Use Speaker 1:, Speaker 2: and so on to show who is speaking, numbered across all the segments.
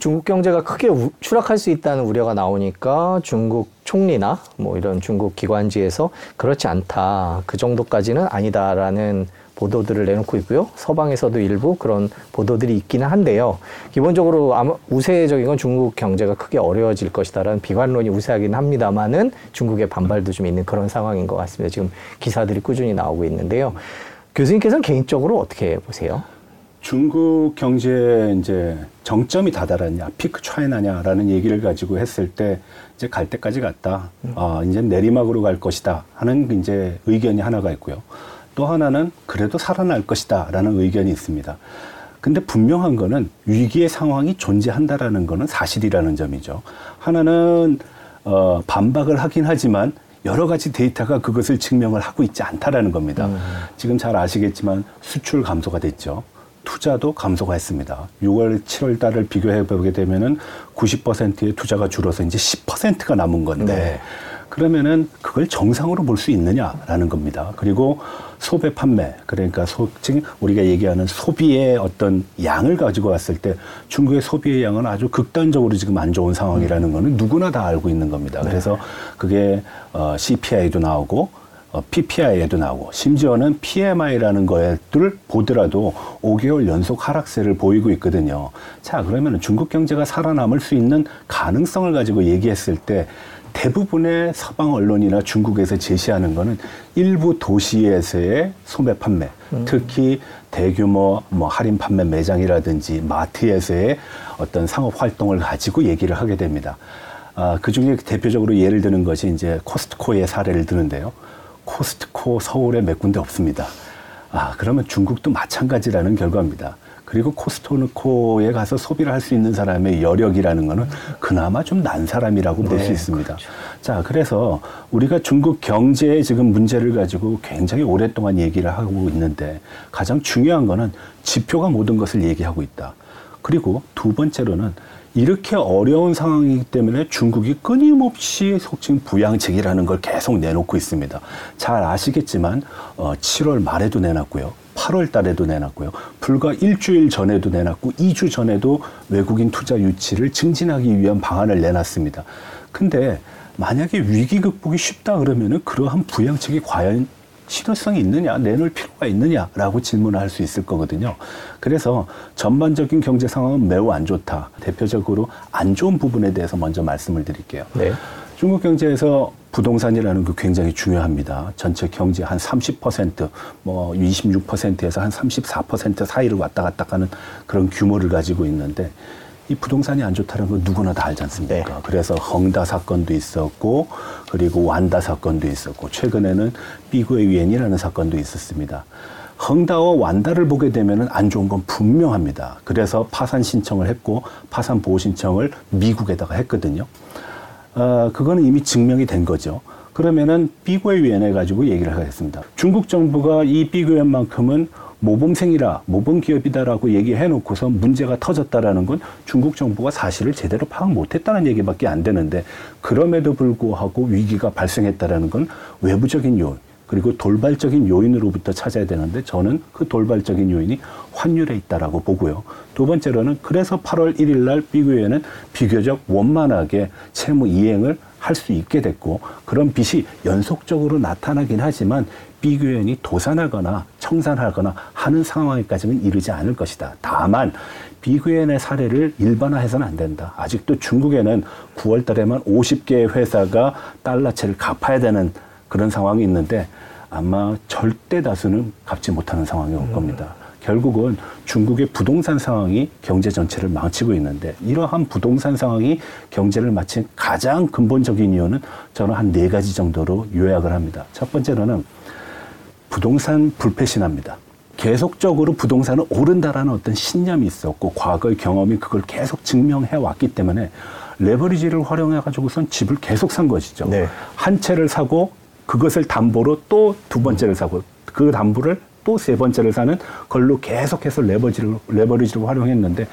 Speaker 1: 중국 경제가 크게 우, 추락할 수 있다는 우려가 나오니까 중국 총리나 뭐 이런 중국 기관지에서 그렇지 않다. 그 정도까지는 아니다라는 보도들을 내놓고 있고요. 서방에서도 일부 그런 보도들이 있기는 한데요. 기본적으로 아마 우세적인 건 중국 경제가 크게 어려워질 것이다라는 비관론이 우세하긴 합니다만은 중국의 반발도 좀 있는 그런 상황인 것 같습니다. 지금 기사들이 꾸준히 나오고 있는데요. 교수님께서는 개인적으로 어떻게 보세요?
Speaker 2: 중국 경제에 이제 정점이 다다랐냐, 피크 차이나냐라는 얘기를 가지고 했을 때 이제 갈 때까지 갔다. 어, 이제 내리막으로 갈 것이다 하는 이제 의견이 하나가 있고요. 또 하나는 그래도 살아날 것이다 라는 의견이 있습니다. 근데 분명한 거는 위기의 상황이 존재한다라는 거는 사실이라는 점이죠. 하나는 어, 반박을 하긴 하지만 여러 가지 데이터가 그것을 증명을 하고 있지 않다라는 겁니다. 음. 지금 잘 아시겠지만 수출 감소가 됐죠. 투자도 감소가 했습니다. 6월, 7월 달을 비교해 보게 되면은 90%의 투자가 줄어서 이제 10%가 남은 건데 네. 그러면은 그걸 정상으로 볼 수 있느냐라는 겁니다. 그리고 소배 판매 그러니까 소, 즉 우리가 얘기하는 소비의 어떤 양을 가지고 왔을 때 중국의 소비의 양은 아주 극단적으로 지금 안 좋은 상황이라는 거는 누구나 다 알고 있는 겁니다. 네. 그래서 그게 어, CPI도 나오고 어, PPI에도 나오고 심지어는 PMI라는 거에 들 보더라도 5개월 연속 하락세를 보이고 있거든요. 자, 그러면 중국 경제가 살아남을 수 있는 가능성을 가지고 얘기했을 때 대부분의 서방 언론이나 중국에서 제시하는 거는 일부 도시에서의 소매 판매, 음. 특히 대규모 뭐 할인 판매 매장이라든지 마트에서의 어떤 상업 활동을 가지고 얘기를 하게 됩니다. 아, 그 중에 대표적으로 예를 드는 것이 이제 코스트코의 사례를 드는데요. 코스트코 서울에 몇 군데 없습니다. 아, 그러면 중국도 마찬가지라는 결과입니다. 그리고 코스토코에 가서 소비를 할 수 있는 사람의 여력이라는 거는 그나마 좀 난 사람이라고 네, 볼수 있습니다. 그렇죠. 자, 그래서 우리가 중국 경제의 지금 문제를 가지고 굉장히 오랫동안 얘기를 하고 있는데 가장 중요한 거는 지표가 모든 것을 얘기하고 있다. 그리고 두 번째로는 이렇게 어려운 상황이기 때문에 중국이 끊임없이 속칭 부양책이라는 걸 계속 내놓고 있습니다. 잘 아시겠지만 어, 7월 말에도 내놨고요. 8월 달에도 내놨고요. 불과 일주일 전에도 내놨고 2주 전에도 외국인 투자 유치를 증진하기 위한 방안을 내놨습니다. 근데 만약에 위기 극복이 쉽다 그러면은 그러한 부양책이 과연 실효성이 있느냐, 내놓을 필요가 있느냐라고 질문을 할 수 있을 거거든요. 그래서 전반적인 경제 상황은 매우 안 좋다. 대표적으로 안 좋은 부분에 대해서 먼저 말씀을 드릴게요. 네. 중국 경제에서 부동산이라는 게 굉장히 중요합니다. 전체 경제 한 30%, 뭐 26%에서 한 34% 사이를 왔다 갔다 하는 그런 규모를 가지고 있는데 이 부동산이 안 좋다는 건 누구나 다 알지 않습니까? 네. 그래서 헝다 사건도 있었고 그리고 완다 사건도 있었고 최근에는 비구의 위엔이라는 사건도 있었습니다. 헝다와 완다를 보게 되면 안 좋은 건 분명합니다. 그래서 파산 신청을 했고 파산 보호 신청을 미국에다가 했거든요. 어, 그거는 이미 증명이 된 거죠. 그러면은 비구의 위원회 가지고 얘기를 하겠습니다. 중국 정부가 이 비구연만큼은 모범생이라 모범 기업이다라고 얘기해 놓고서 문제가 터졌다라는 건 중국 정부가 사실을 제대로 파악 못했다는 얘기밖에 안 되는데 그럼에도 불구하고 위기가 발생했다라는 건 외부적인 요인 그리고 돌발적인 요인으로부터 찾아야 되는데 저는 그 돌발적인 요인이 환율에 있다라고 보고요. 두 번째로는 그래서 8월 1일 날 비교에는 비교적 원만하게 채무 이행을 할 수 있게 됐고 그런 빚이 연속적으로 나타나긴 하지만 비교연이 도산하거나 청산하거나 하는 상황에까지는 이르지 않을 것이다. 다만 비교연의 사례를 일반화해서는 안 된다. 아직도 중국에는 9월 달에만 50개의 회사가 달러채를 갚아야 되는 그런 상황이 있는데 아마 절대 다수는 갚지 못하는 상황이 올 음. 겁니다. 결국은 중국의 부동산 상황이 경제 전체를 망치고 있는데 이러한 부동산 상황이 경제를 마친 가장 근본적인 이유는 저는 한 네 가지 정도로 요약을 합니다. 첫 번째로는 부동산 불패신합니다. 계속적으로 부동산은 오른다라는 어떤 신념이 있었고 과거의 경험이 그걸 계속 증명해 왔기 때문에 레버리지를 활용해 가지고선 집을 계속 산 것이죠. 네. 한 채를 사고 그것을 담보로 또 두 번째를 사고 그 담보를 또 세 번째를 사는 걸로 계속해서 레버리지를 레버리지를 활용했는데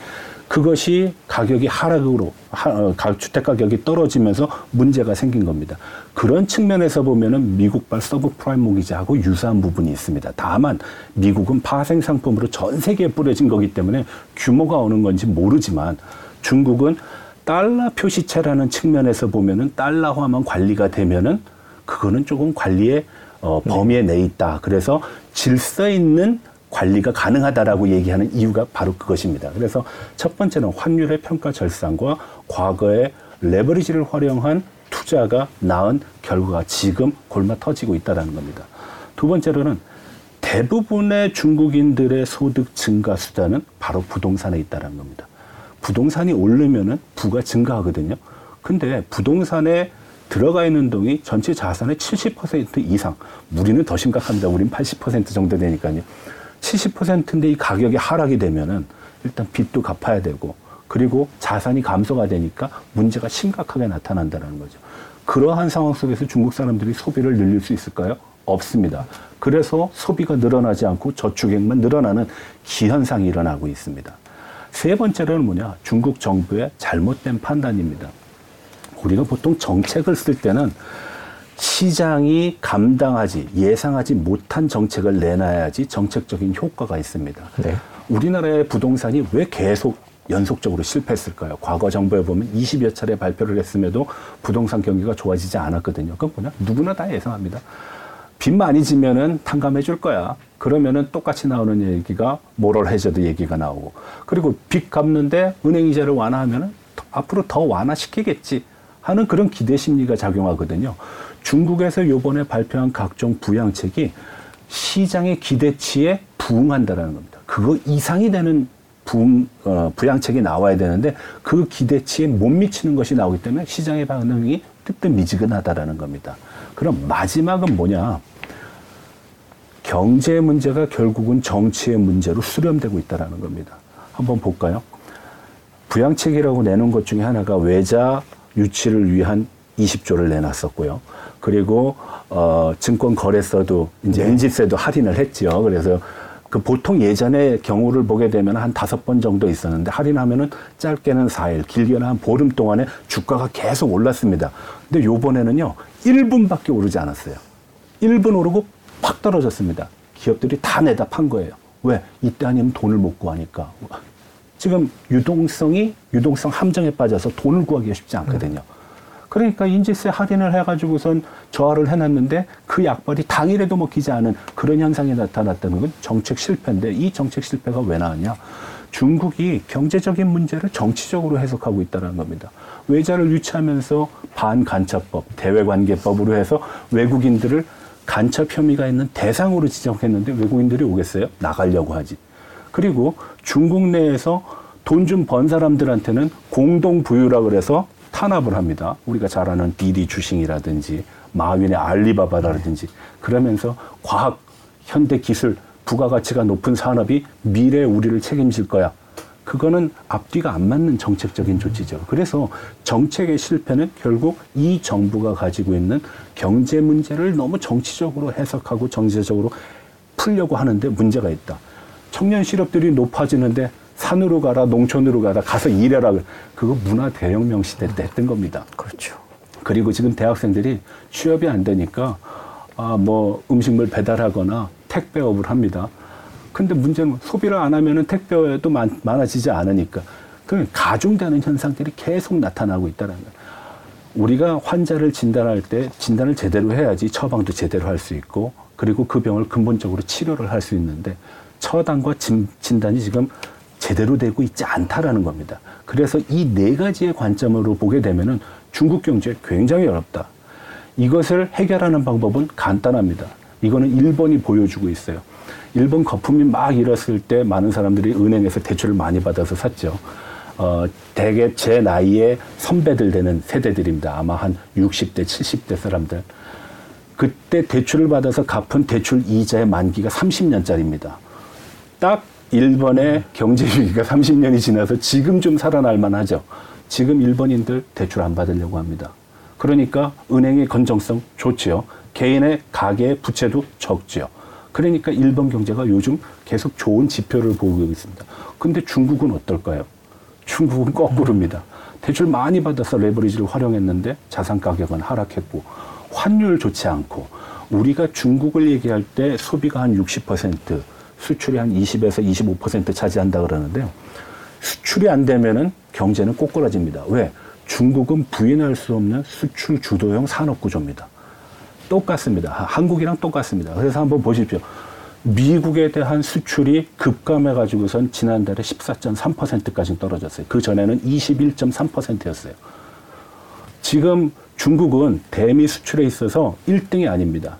Speaker 2: 그것이 가격이 하락으로 하, 어, 가- 주택 가격이 떨어지면서 문제가 생긴 겁니다. 그런 측면에서 보면은 미국발 서브프라임 모기지하고 유사한 부분이 있습니다. 다만 미국은 파생 상품으로 전 세계에 뿌려진 거기 때문에 규모가 어느 건지 모르지만 중국은 달러 표시체라는 측면에서 보면은 달러화만 관리가 되면은 그거는 조금 관리의 어, 범위에 내 있다. 그래서 질서 있는 관리가 가능하다라고 얘기하는 이유가 바로 그것입니다. 그래서 첫 번째는 환율의 평가 절상과 과거의 레버리지를 활용한 투자가 낳은 결과가 지금 골마 터지고 있다는 겁니다. 두 번째로는 대부분의 중국인들의 소득 증가 수단은 바로 부동산에 있다는 겁니다. 부동산이 오르면은 부가 증가하거든요. 근데 부동산에 들어가 있는 돈이 전체 자산의 70% 이상, 우리는 더 심각합니다. 우린 80% 정도 되니까요. 70%인데 이 가격이 하락이 되면은 일단 빚도 갚아야 되고 그리고 자산이 감소가 되니까 문제가 심각하게 나타난다는 거죠. 그러한 상황 속에서 중국 사람들이 소비를 늘릴 수 있을까요? 없습니다. 그래서 소비가 늘어나지 않고 저축액만 늘어나는 기현상이 일어나고 있습니다. 세 번째로는 뭐냐? 중국 정부의 잘못된 판단입니다. 우리가 보통 정책을 쓸 때는 시장이 감당하지 예상하지 못한 정책을 내놔야지 정책적인 효과가 있습니다.
Speaker 1: 네.
Speaker 2: 우리나라의 부동산이 왜 계속 연속적으로 실패했을까요? 과거 정부에 보면 20여 차례 발표를 했음에도 부동산 경기가 좋아지지 않았거든요. 그건 뭐냐? 누구나 다 예상합니다. 빚 많이 지면은 탕감해 줄 거야. 그러면은 똑같이 나오는 얘기가 모럴 해저드 얘기가 나오고. 그리고 빚 갚는데 은행 이자를 완화하면은 더- 앞으로 더 완화시키겠지 하는 그런 기대 심리가 작용하거든요. 중국에서 요번에 발표한 각종 부양책이 시장의 기대치에 부응한다라는 겁니다. 그거 이상이 되는 부응, 어, 부양책이 나와야 되는데 그 기대치에 못 미치는 것이 나오기 때문에 시장의 반응이 뜨뜻미지근하다라는 겁니다. 그럼 마지막은 뭐냐? 경제 문제가 결국은 정치의 문제로 수렴되고 있다라는 겁니다. 한번 볼까요? 부양책이라고 내놓은 것 중에 하나가 외자 유치를 위한 20조를 내놨었고요. 그리고 어 증권 거래소도 이제 인지세도 할인을 했죠. 그래서 그 보통 예전에 경우를 보게 되면 한 다섯 번 정도 있었는데 할인하면은 짧게는 4일, 길게는 한 보름 동안에 주가가 계속 올랐습니다. 근데 요번에는요. 1분밖에 오르지 않았어요. 1분 오르고 팍 떨어졌습니다. 기업들이 다 내다 판 거예요. 왜? 이때 아니면 돈을 못 구하니까. 지금 유동성이 유동성 함정에 빠져서 돈을 구하기가 쉽지 않거든요. 그러니까 인지세 할인을 해가지고선 저하를 해놨는데 그 약발이 당일에도 먹히지 않은 그런 현상이 나타났다는 건 정책 실패인데 이 정책 실패가 왜 나왔냐? 중국이 경제적인 문제를 정치적으로 해석하고 있다는 겁니다. 외자를 유치하면서 반간첩법, 대외관계법으로 해서 외국인들을 간첩 혐의가 있는 대상으로 지정했는데 외국인들이 오겠어요? 나가려고 하지. 그리고 중국 내에서 돈 좀 번 사람들한테는 공동 부유라 그래서 탄압을 합니다. 우리가 잘 아는 디디 주식이라든지 마윈의 알리바바라든지 그러면서 과학, 현대 기술, 부가가치가 높은 산업이 미래 우리를 책임질 거야. 그거는 앞뒤가 안 맞는 정책적인 조치죠. 그래서 정책의 실패는 결국 이 정부가 가지고 있는 경제 문제를 너무 정치적으로 해석하고 정치적으로 풀려고 하는데 문제가 있다. 청년 실업들이 높아지는데 산으로 가라, 농촌으로 가라, 가서 일해라. 그거 문화 대혁명 시대 때 했던 겁니다.
Speaker 1: 그렇죠.
Speaker 2: 그리고 지금 대학생들이 취업이 안 되니까 아 뭐 음식물 배달하거나 택배업을 합니다. 근데 문제는 소비를 안 하면은 택배업도 많, 많아지지 않으니까 그 가중되는 현상들이 계속 나타나고 있다는 거예요. 우리가 환자를 진단할 때 진단을 제대로 해야지 처방도 제대로 할 수 있고 그리고 그 병을 근본적으로 치료를 할 수 있는데 처방과 진, 진단이 지금 제대로 되고 있지 않다라는 겁니다. 그래서 이 네 가지의 관점으로 보게 되면은 중국 경제 굉장히 어렵다. 이것을 해결하는 방법은 간단합니다. 이거는 일본이 보여주고 있어요. 일본 거품이 막 일었을 때 많은 사람들이 은행에서 대출을 많이 받아서 샀죠. 어, 대개 제 나이에 선배들 되는 세대들입니다. 아마 한 60대, 70대 사람들. 그때 대출을 받아서 갚은 대출 이자의 만기가 30년짜리입니다. 딱 일본의 경제 위기가 30년이 지나서 지금 좀 살아날 만하죠. 지금 일본인들 대출 안 받으려고 합니다. 그러니까 은행의 건정성 좋지요. 개인의 가계 부채도 적지요. 그러니까 일본 경제가 요즘 계속 좋은 지표를 보고 있습니다. 근데 중국은 어떨까요? 중국은 거꾸로입니다. 대출 많이 받아서 레버리지를 활용했는데 자산 가격은 하락했고 환율 좋지 않고 우리가 중국을 얘기할 때 소비가 한 60%, 수출이 한 20에서 25% 차지한다 그러는데요. 수출이 안 되면은 경제는 꼬꾸라집니다. 왜? 중국은 부인할 수 없는 수출 주도형 산업 구조입니다. 똑같습니다. 하- 한국이랑 똑같습니다. 그래서 한번 보십시오. 미국에 대한 수출이 급감해 가지고선 지난달에 14.3%까지 떨어졌어요. 그 전에는 21.3%였어요. 지금 중국은 대미 수출에 있어서 1등이 아닙니다.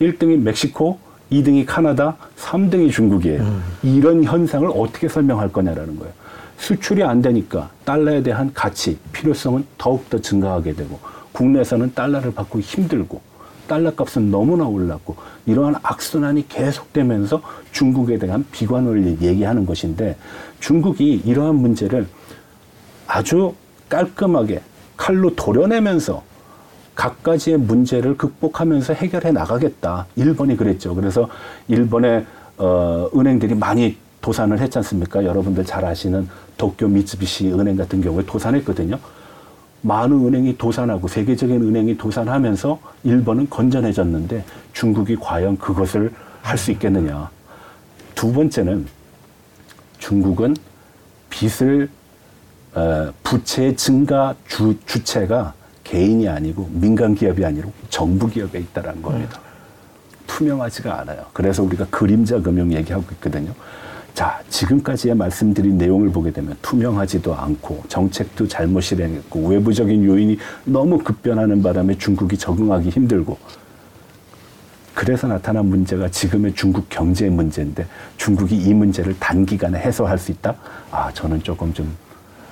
Speaker 2: 1등이 멕시코, 2등이 카나다, 3등이 중국이에요. 이런 현상을 어떻게 설명할 거냐라는 거예요. 수출이 안 되니까 달러에 대한 가치, 필요성은 더욱더 증가하게 되고 국내에서는 달러를 받고 힘들고 달러 값은 너무나 올랐고 이러한 악순환이 계속되면서 중국에 대한 비관을 얘기하는 것인데 중국이 이러한 문제를 아주 깔끔하게 칼로 도려내면서 각가지의 문제를 극복하면서 해결해 나가겠다. 일본이 그랬죠. 그래서 일본의 어, 은행들이 많이 도산을 했지 않습니까? 여러분들 잘 아시는 도쿄 미츠비시 은행 같은 경우에 도산했거든요. 많은 은행이 도산하고 세계적인 은행이 도산하면서 일본은 건전해졌는데 중국이 과연 그것을 할 수 있겠느냐. 두 번째는 중국은 빚을 어, 부채 증가 주, 주체가 개인이 아니고 민간 기업이 아니고 정부 기업에 있다라는 겁니다. 투명하지가 않아요. 그래서 우리가 그림자 금융 얘기하고 있거든요. 자, 지금까지의 말씀드린 내용을 보게 되면 투명하지도 않고 정책도 잘못 실행했고 외부적인 요인이 너무 급변하는 바람에 중국이 적응하기 힘들고 그래서 나타난 문제가 지금의 중국 경제의 문제인데 중국이 이 문제를 단기간에 해소할 수 있다? 아, 저는 조금 좀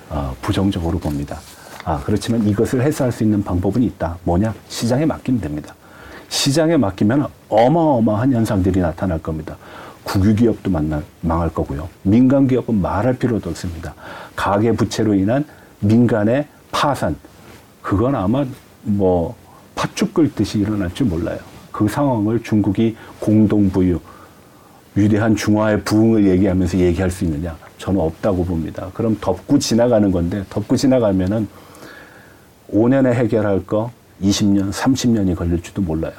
Speaker 2: 어, 부정적으로 봅니다. 아, 그렇지만 이것을 해소할 수 있는 방법은 있다. 뭐냐? 시장에 맡기면 됩니다. 시장에 맡기면 어마어마한 현상들이 나타날 겁니다. 국유기업도 만날, 망할 거고요. 민간 기업은 말할 필요도 없습니다. 가계 부채로 인한 민간의 파산, 그건 아마 뭐 팥죽 끓듯이 일어날 줄 몰라요. 그 상황을 중국이 공동부유, 위대한 중화의 부흥을 얘기하면서 얘기할 수 있느냐? 저는 없다고 봅니다. 그럼 덮고 지나가는 건데, 덮고 지나가면은 5년에 해결할 거 20년, 30년이 걸릴지도 몰라요.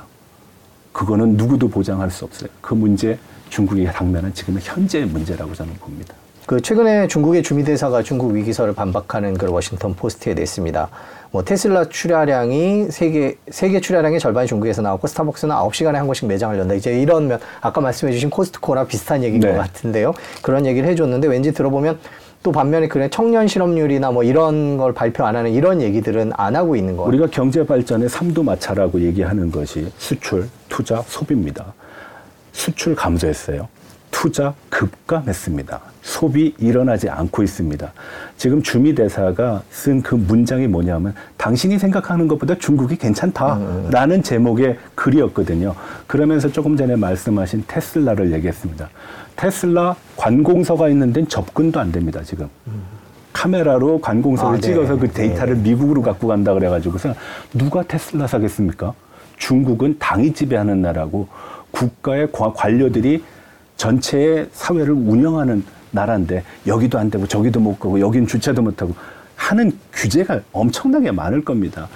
Speaker 2: 그거는 누구도 보장할 수 없어요. 그 문제, 중국이 당면은 지금은 현재의 문제라고 저는 봅니다.
Speaker 1: 그 최근에 중국의 주미대사가 중국 위기설을 반박하는 그 워싱턴 포스트에 냈습니다. 뭐 테슬라 출하량이 세계 세계 출하량의 절반이 중국에서 나왔고 스타벅스는 9시간에 한 곳씩 매장을 연다. 이제 이런 면 아까 말씀해 주신 코스트코랑 비슷한 얘기인
Speaker 2: 네.
Speaker 1: 것 같은데요. 그런 얘기를 해 줬는데 왠지 들어보면 또 반면에 그래 청년 실업률이나 뭐 이런 걸 발표 안 하는 이런 얘기들은 안 하고 있는 거 같아요.
Speaker 2: 우리가 경제 발전의 삼두 마차라고 얘기하는 것이 수출, 투자, 소비입니다. 수출 감소했어요. 투자 급감했습니다. 소비 일어나지 않고 있습니다. 지금 주미 대사가 쓴 그 문장이 뭐냐면 당신이 생각하는 것보다 중국이 괜찮다라는 제목의 글이었거든요. 그러면서 조금 전에 말씀하신 테슬라를 얘기했습니다. 테슬라 관공서가 있는 데는 접근도 안 됩니다, 지금. 카메라로 관공서를
Speaker 1: 아, 네.
Speaker 2: 찍어서 그 데이터를 미국으로 갖고 간다 그래가지고서 누가 테슬라 사겠습니까? 중국은 당이 지배하는 나라고 국가의 과- 관료들이 전체의 사회를 운영하는 나라인데 여기도 안 되고 저기도 못 가고 여긴 주차도 못 하고 하는 규제가 엄청나게 많을 겁니다.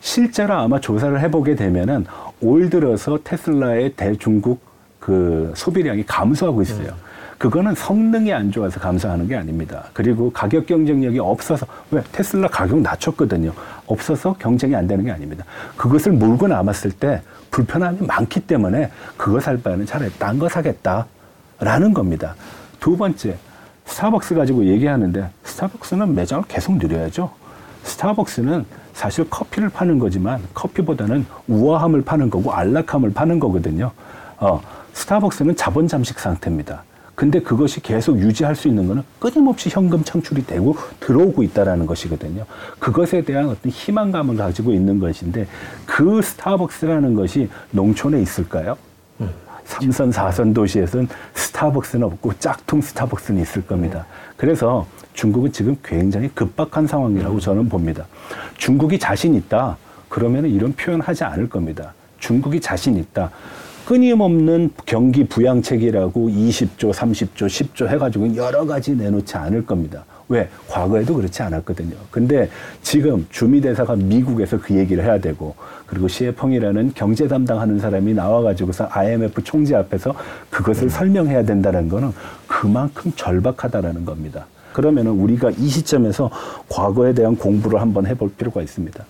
Speaker 2: 실제로 아마 조사를 해보게 되면은 올 들어서 테슬라의 대중국 그 소비량이 감소하고 있어요. 그거는 성능이 안 좋아서 감소하는 게 아닙니다. 그리고 가격 경쟁력이 없어서 왜 테슬라 가격 낮췄거든요. 없어서 경쟁이 안 되는 게 아닙니다. 그것을 몰고 남았을 때 불편함이 많기 때문에 그거 살 바에는 차라리 딴 거 사겠다라는 겁니다. 두 번째 스타벅스 가지고 얘기하는데 스타벅스는 매장을 계속 늘려야죠. 스타벅스는 사실 커피를 파는 거지만 커피보다는 우아함을 파는 거고 안락함을 파는 거거든요. 어, 스타벅스는 자본 잠식 상태입니다. 근데 그것이 계속 유지할 수 있는 거는 끊임없이 현금 창출이 되고 들어오고 있다라는 것이거든요. 그것에 대한 어떤 희망감을 가지고 있는 것인데 그 스타벅스라는 것이 농촌에 있을까요? 삼선 사선 도시에서는 스타벅스는 없고 짝퉁 스타벅스는 있을 겁니다. 그래서 중국은 지금 굉장히 급박한 상황이라고 저는 봅니다. 중국이 자신 있다. 그러면 이런 표현 하지 않을 겁니다. 중국이 자신 있다. 끊임없는 경기 부양책이라고 20조, 30조, 10조 해가지고 여러 가지 내놓지 않을 겁니다. 왜? 과거에도 그렇지 않았거든요. 근데 지금 주미대사가 미국에서 그 얘기를 해야 되고, 그리고 시에펑이라는 경제 담당하는 사람이 나와가지고서 IMF 총재 앞에서 그것을 설명해야 된다는 거는 그만큼 절박하다라는 겁니다. 그러면은 우리가 이 시점에서 과거에 대한 공부를 한번 해볼 필요가 있습니다.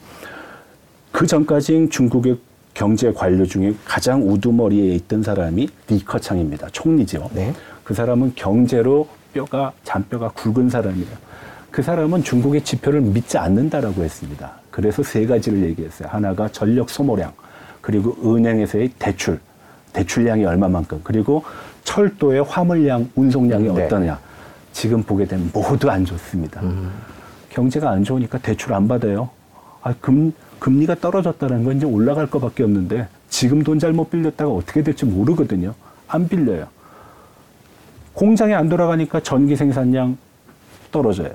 Speaker 2: 그 전까지 중국의 경제 관료 중에 가장 우두머리에 있던 사람이 리커창입니다. 총리죠.
Speaker 1: 네.
Speaker 2: 그 사람은 경제로 뼈가 잔뼈가 굵은 사람이에요. 그 사람은 중국의 지표를 믿지 않는다라고 했습니다. 그래서 세 가지를 얘기했어요. 하나가 전력 소모량, 그리고 은행에서의 대출, 대출량이 얼마만큼, 그리고 철도의 화물량, 운송량이
Speaker 1: 네.
Speaker 2: 어떠냐. 지금 보게 되면 모두 안 좋습니다. 경제가 안 좋으니까 대출 안 받아요. 아, 금, 금리가 떨어졌다는 건 이제 올라갈 것밖에 없는데 지금 돈 잘못 빌렸다가 어떻게 될지 모르거든요. 안 빌려요. 공장이 안 돌아가니까 전기 생산량 떨어져요.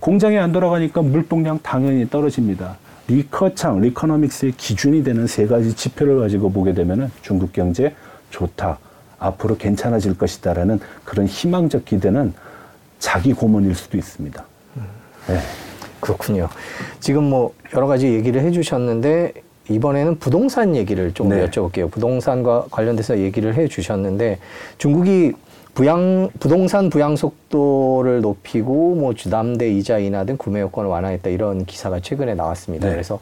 Speaker 2: 공장이 안 돌아가니까 물동량 당연히 떨어집니다. 리커창, 리커노믹스의 기준이 되는 세 가지 지표를 가지고 보게 되면은 중국 경제 좋다. 앞으로 괜찮아질 것이다라는 그런 희망적 기대는 자기 고문일 수도 있습니다. 네.
Speaker 1: 그렇군요. 지금 뭐 여러 가지 얘기를 해주셨는데 이번에는 부동산 얘기를 좀
Speaker 2: 네.
Speaker 1: 여쭤볼게요. 부동산과 관련돼서 얘기를 해주셨는데 중국이 부양 부동산 부양 속도를 높이고 뭐 주담대 이자 인하 등 구매 요건을 완화했다 이런 기사가 최근에 나왔습니다.
Speaker 2: 네.
Speaker 1: 그래서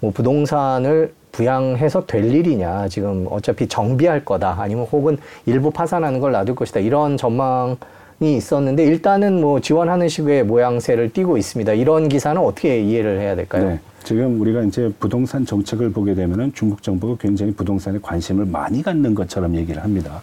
Speaker 1: 뭐 부동산을 부양해서 될 일이냐 지금 어차피 정비할 거다 아니면 혹은 일부 파산하는 걸 놔둘 것이다 이런 전망이 있었는데 일단은 뭐 지원하는 식의 모양새를 띠고 있습니다. 이런 기사는 어떻게 이해를 해야 될까요?
Speaker 2: 네. 지금 우리가 이제 부동산 정책을 보게 되면은 중국 정부가 굉장히 부동산에 관심을 많이 갖는 것처럼 얘기를 합니다.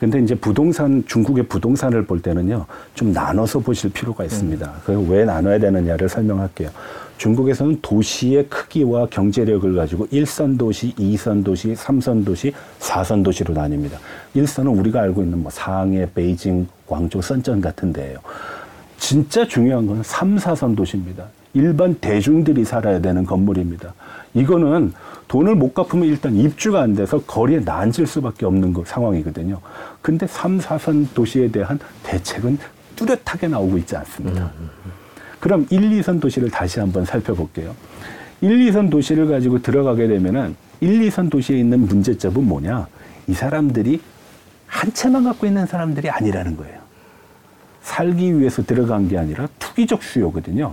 Speaker 2: 근데 이제 부동산, 중국의 부동산을 볼 때는요, 좀 나눠서 보실 필요가 있습니다. 그래서 왜 나눠야 되느냐를 설명할게요. 중국에서는 도시의 크기와 경제력을 가지고 일선 도시, 이선 도시, 삼선 도시, 사선 도시로 나뉩니다. 일선은 우리가 알고 있는 뭐 상해, 베이징, 광주, 선전 같은 데예요. 진짜 중요한 건 3, 4선 도시입니다. 일반 대중들이 살아야 되는 건물입니다. 이거는 돈을 못 갚으면 일단 입주가 안 돼서 거리에 난질 수밖에 없는 그 상황이거든요. 근데 3, 4선 도시에 대한 대책은 뚜렷하게 나오고 있지 않습니다. 그럼 1, 2선 도시를 다시 한번 살펴볼게요. 1, 2선 도시를 가지고 들어가게 되면은 1, 2선 도시에 있는 문제점은 뭐냐? 이 사람들이 한 채만 갖고 있는 사람들이 아니라는 거예요. 살기 위해서 들어간 게 아니라 투기적 수요거든요.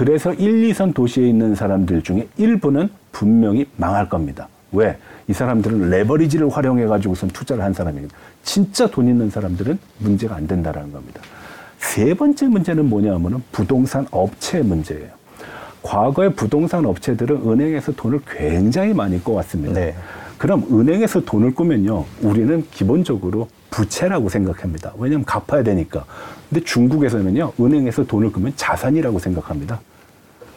Speaker 2: 그래서 1, 2선 도시에 있는 사람들 중에 일부는 분명히 망할 겁니다. 왜? 이 사람들은 레버리지를 활용해 가지고선 투자를 한 사람입니다. 진짜 돈 있는 사람들은 문제가 안 된다라는 겁니다. 세 번째 문제는 뭐냐면은 부동산 업체 문제예요. 과거에 부동산 업체들은 은행에서 돈을 굉장히 많이 꿔왔습니다.
Speaker 1: 네.
Speaker 2: 그럼 은행에서 돈을 꾸면요, 우리는 기본적으로 부채라고 생각합니다. 왜냐하면 갚아야 되니까. 근데 중국에서는요, 은행에서 돈을 꾸면 자산이라고 생각합니다.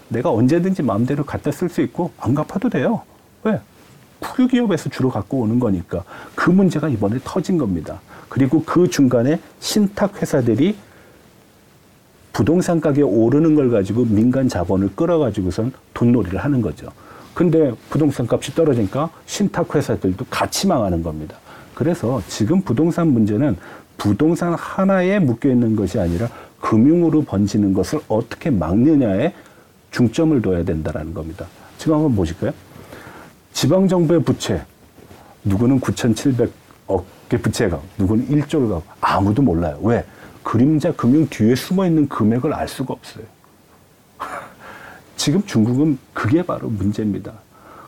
Speaker 2: 내가 언제든지 마음대로 갖다 쓸 수 있고 안 갚아도 돼요. 왜? 국유기업에서 주로 갖고 오는 거니까 그 문제가 이번에 터진 겁니다. 그리고 그 중간에 신탁 회사들이 부동산 가격이 오르는 걸 가지고 민간 자본을 끌어가지고선 돈놀이를 하는 거죠. 근데 부동산 값이 떨어지니까 신탁 회사들도 같이 망하는 겁니다. 그래서 지금 부동산 문제는 부동산 하나에 묶여 있는 것이 아니라 금융으로 번지는 것을 어떻게 막느냐에 중점을 둬야 된다라는 겁니다. 지금 한번 보실까요? 지방 정부의 부채 누구는 9,700억의 부채가 누구는 1조를 가고 아무도 몰라요. 왜? 그림자 금융 뒤에 숨어 있는 금액을 알 수가 없어요. 지금 중국은 그게 바로 문제입니다.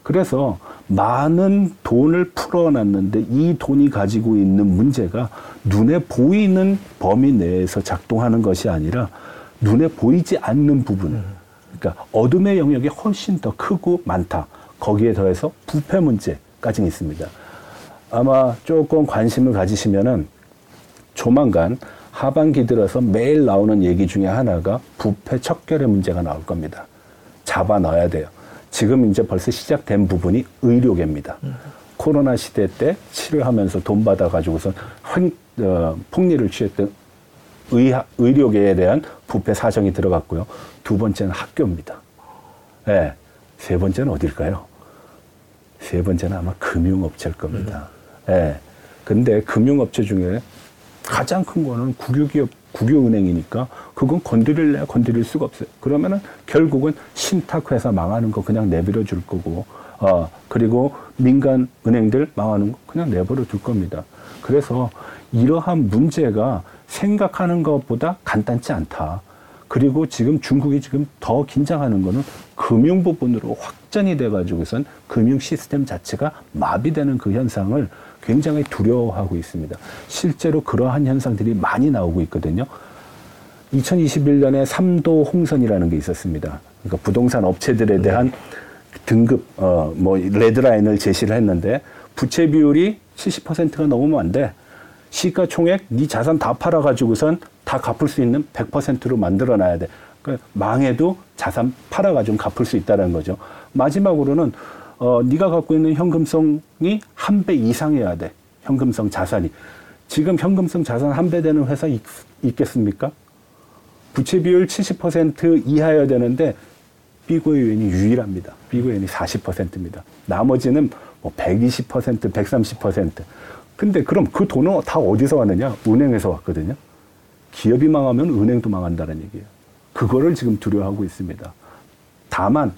Speaker 2: 그래서 많은 돈을 풀어놨는데 이 돈이 가지고 있는 문제가 눈에 보이는 범위 내에서 작동하는 것이 아니라 눈에 보이지 않는 부분. 그러니까 어둠의 영역이 훨씬 더 크고 많다. 거기에 더해서 부패 문제까지 있습니다. 아마 조금 관심을 가지시면은 조만간 하반기 들어서 매일 나오는 얘기 중에 하나가 부패 척결의 문제가 나올 겁니다. 잡아 넣어야 돼요. 지금 이제 벌써 시작된 부분이 의료계입니다. 코로나 시대 때 치료하면서 돈 받아가지고서 횡, 어, 폭리를 취했던 의, 의료계에 대한 부패 사정이 들어갔고요. 두 번째는 학교입니다. 네. 세 번째는 어딜까요? 세 번째는 아마 금융업체일 겁니다. 예. 근데 금융업체 중에 가장 큰 거는 국유기업, 국유은행이니까 그건 건드릴래야 건드릴 수가 없어요. 그러면은 결국은 신탁회사 망하는 거 그냥 내버려 줄 거고, 어, 그리고 민간 은행들 망하는 거 그냥 내버려 둘 겁니다. 그래서 이러한 문제가 생각하는 것보다 간단치 않다. 그리고 지금 중국이 지금 더 긴장하는 거는 금융 부분으로 확전이 돼가지고선 금융 시스템 자체가 마비되는 그 현상을 굉장히 두려워하고 있습니다. 실제로 그러한 현상들이 많이 나오고 있거든요. 2021년에 삼도 홍선이라는 게 있었습니다. 그러니까 부동산 업체들에 대한 등급, 어, 뭐, 레드라인을 제시를 했는데, 부채 비율이 70%가 넘으면 안 돼. 시가총액, 네 자산 다 팔아가지고선 다 갚을 수 있는 100%로 만들어 놔야 돼. 그러니까 망해도 자산 팔아가지고 갚을 수 있다는 거죠. 마지막으로는 어, 네가 갖고 있는 현금성이 한 배 이상이어야 돼. 현금성 자산이. 지금 현금성 자산 한 배 되는 회사 있, 있겠습니까? 부채 비율 70% 이하여야 되는데 비고유인이 유일합니다. 비고유인이 40%입니다. 나머지는 뭐 120%, 130%. 근데 그럼 그 돈은 다 어디서 왔느냐? 은행에서 왔거든요. 기업이 망하면 은행도 망한다는 얘기예요. 그거를 지금 두려워하고 있습니다. 다만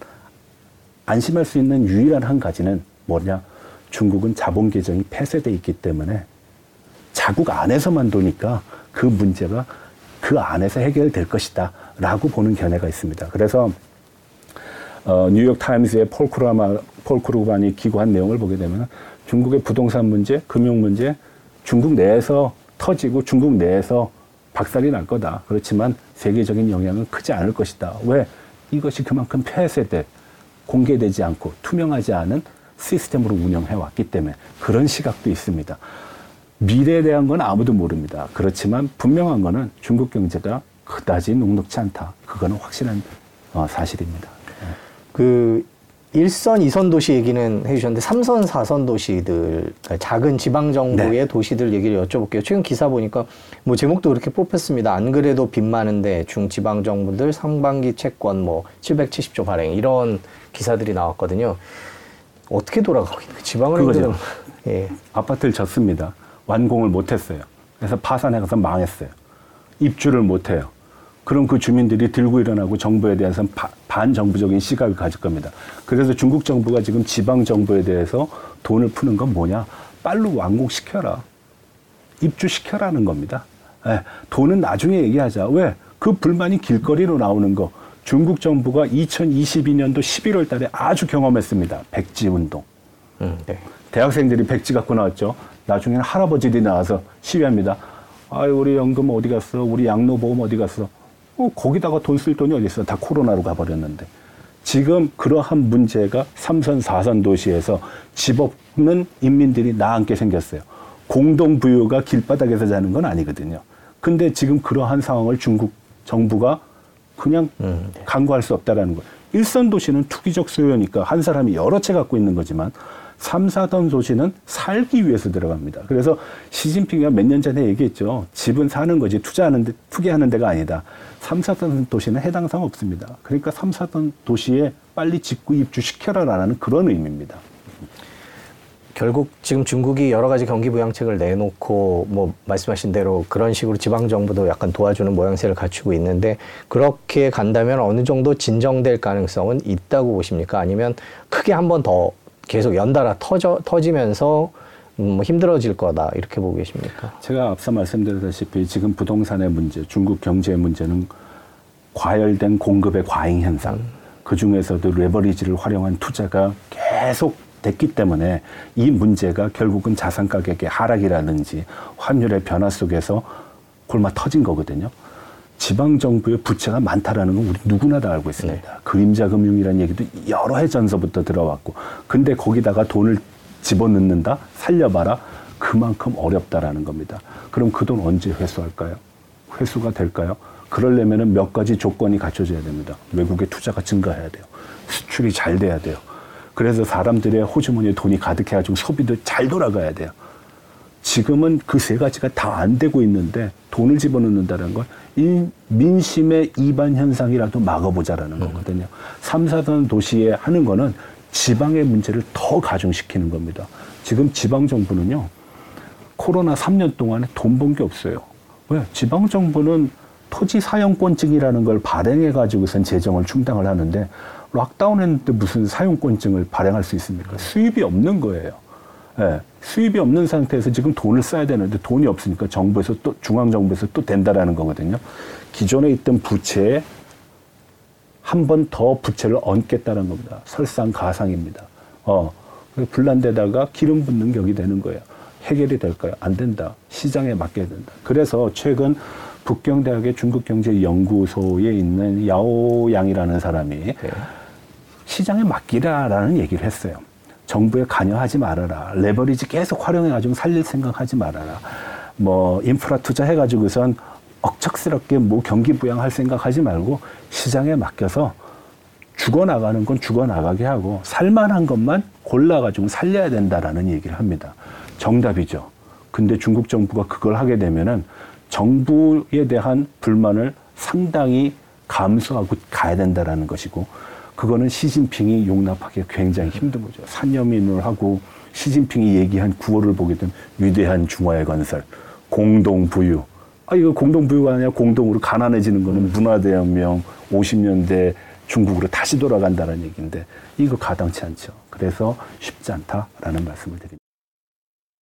Speaker 2: 안심할 수 있는 유일한 한 가지는 뭐냐? 중국은 자본 계정이 폐쇄돼 있기 때문에 자국 안에서만 도니까 그 문제가 그 안에서 해결될 것이다. 라고 보는 견해가 있습니다. 그래서 어, 뉴욕 타임즈의 폴 크루그, 폴 크루그먼이 기고한 내용을 보게 되면 중국의 부동산 문제, 금융 문제, 중국 내에서 터지고 중국 내에서 박살이 날 거다. 그렇지만 세계적인 영향은 크지 않을 것이다. 왜? 이것이 그만큼 폐쇄돼 공개되지 않고 투명하지 않은 시스템으로 운영해 왔기 때문에 그런 시각도 있습니다. 미래에 대한 건 아무도 모릅니다. 그렇지만 분명한 거는 중국 경제가 그다지 녹록치 않다. 그거는 확실한 어, 사실입니다.
Speaker 1: 그 1선, 2선 도시 얘기는 해주셨는데 3선, 4선 도시들 그러니까 작은 지방 정부의
Speaker 2: 네.
Speaker 1: 도시들 얘기를 여쭤볼게요. 최근 기사 보니까 뭐 제목도 그렇게 뽑혔습니다. 안 그래도 빚 많은데 중지방 정부들 상반기 채권 뭐 770조 발행 이런 기사들이 나왔거든요. 어떻게 돌아가고 있는? 지방은행들은
Speaker 2: 그거죠.
Speaker 1: 예.
Speaker 2: 아파트를 졌습니다. 완공을 못했어요. 그래서 파산해 가서 망했어요. 입주를 못해요. 그럼 그 주민들이 들고 일어나고 정부에 대해서는 바- 반정부적인 시각을 가질 겁니다. 그래서 중국 정부가 지금 지방 정부에 대해서 돈을 푸는 건 뭐냐? 빨리 완공시켜라. 입주시켜라는 겁니다. 예, 돈은 나중에 얘기하자. 왜? 그 불만이 길거리로 나오는 거. 중국 정부가 2022년도 11월 달에 아주 경험했습니다. 백지 운동.
Speaker 1: 음, 네.
Speaker 2: 대학생들이 백지 갖고 나왔죠. 나중에는 할아버지들이 나와서 시위합니다. 아유, 우리 연금 어디 갔어? 우리 양로보험 어디 갔어? 어, 거기다가 돈 쓸 돈이 어디 있어? 다 코로나로 가버렸는데. 지금 그러한 문제가 삼선사선 도시에서 집 없는 인민들이 나앉게 생겼어요. 공동부유가 길바닥에서 자는 건 아니거든요. 근데 지금 그러한 상황을 중국 정부가 그냥
Speaker 1: 음, 네.
Speaker 2: 간과할 수 없다라는 거예요. 일선 도시는 투기적 소유니까 한 사람이 여러 채 갖고 있는 거지만 삼 사선 도시는 살기 위해서 들어갑니다. 그래서 시진핑이 몇년 전에 얘기했죠. 집은 사는 거지 투자하는 데, 투기하는 데가 아니다. 삼 사선 도시는 해당 사항 없습니다. 그러니까 삼 사선 도시에 빨리 짓고 입주시켜라라는 그런 의미입니다.
Speaker 1: 결국 지금 중국이 여러 가지 경기 부양책을 내놓고 뭐 말씀하신 대로 그런 식으로 지방 정부도 약간 도와주는 모양새를 갖추고 있는데 그렇게 간다면 어느 정도 진정될 가능성은 있다고 보십니까? 아니면 크게 한 번 더 계속 연달아 터져 터지면서 음, 뭐 힘들어질 거다 이렇게 보고 계십니까?
Speaker 2: 제가 앞서 말씀드렸다시피 지금 부동산의 문제, 중국 경제의 문제는 과열된 공급의 과잉 현상, 그 중에서도 레버리지를 활용한 투자가 계속 됐기 때문에 이 문제가 결국은 자산 가격의 하락이라든지 환율의 변화 속에서 골마 터진 거거든요. 지방 정부의 부채가 많다라는 건 우리 누구나 다 알고 있습니다. 그림자 금융이라는 얘기도 여러 해 전서부터 들어왔고, 근데 거기다가 돈을 집어넣는다, 살려봐라, 그만큼 어렵다라는 겁니다. 그럼 그 돈 언제 회수할까요? 회수가 될까요? 그러려면은 몇 가지 조건이 갖춰져야 됩니다. 외국의 투자가 증가해야 돼요. 수출이 잘 돼야 돼요. 그래서 사람들의 호주머니에 돈이 가득해가지고 소비도 잘 돌아가야 돼요. 지금은 그 세 가지가 다 안 되고 있는데 돈을 집어넣는다는 건이 민심의 이반 현상이라도 막아보자라는 거거든요. 삼사선 도시에 하는 거는 지방의 문제를 더 가중시키는 겁니다. 지금 지방 정부는요, 코로나 3년 동안에 돈 번 게 없어요. 왜? 지방 정부는 토지 사용권증이라는 걸 발행해 가지고선 재정을 충당을 하는데 락다운 했는데 무슨 사용권증을 발행할 수 있습니까? 수입이 없는 거예요. 예, 수입이 없는 상태에서 지금 돈을 써야 되는데 돈이 없으니까 정부에서 또 중앙 정부에서 또 된다라는 거거든요. 기존에 있던 부채에 한 번 더 부채를 얹겠다는 겁니다. 설상가상입니다. 어, 불난데다가 기름 붓는 격이 되는 거예요. 해결이 될까요? 안 된다. 시장에 맡겨야 된다. 그래서 최근 북경대학의 중국경제연구소에 있는 야오양이라는 사람이
Speaker 1: 네.
Speaker 2: 시장에 맡기라라는 얘기를 했어요. 정부에 관여하지 말아라. 레버리지 계속 활용해가지고 살릴 생각하지 말아라. 뭐 인프라 투자해가지고선 억척스럽게 뭐 경기 부양할 생각하지 말고 시장에 맡겨서 죽어나가는 건 죽어나가게 하고 살만한 것만 골라가지고 살려야 된다라는 얘기를 합니다. 정답이죠. 근데 중국 정부가 그걸 하게 되면은 정부에 대한 불만을 상당히 감수하고 가야 된다라는 것이고 그거는 시진핑이 용납하기 굉장히 힘든 거죠. 산여민을 하고 시진핑이 얘기한 구호를 보게 된 위대한 중화의 건설, 공동 부유. 아 이거 공동 부유가 아니라 공동으로 가난해지는 거는 문화 대혁명 50년대 중국으로 다시 돌아간다는 얘기인데 이거 가당치 않죠. 그래서 쉽지 않다라는 말씀을 드립니다.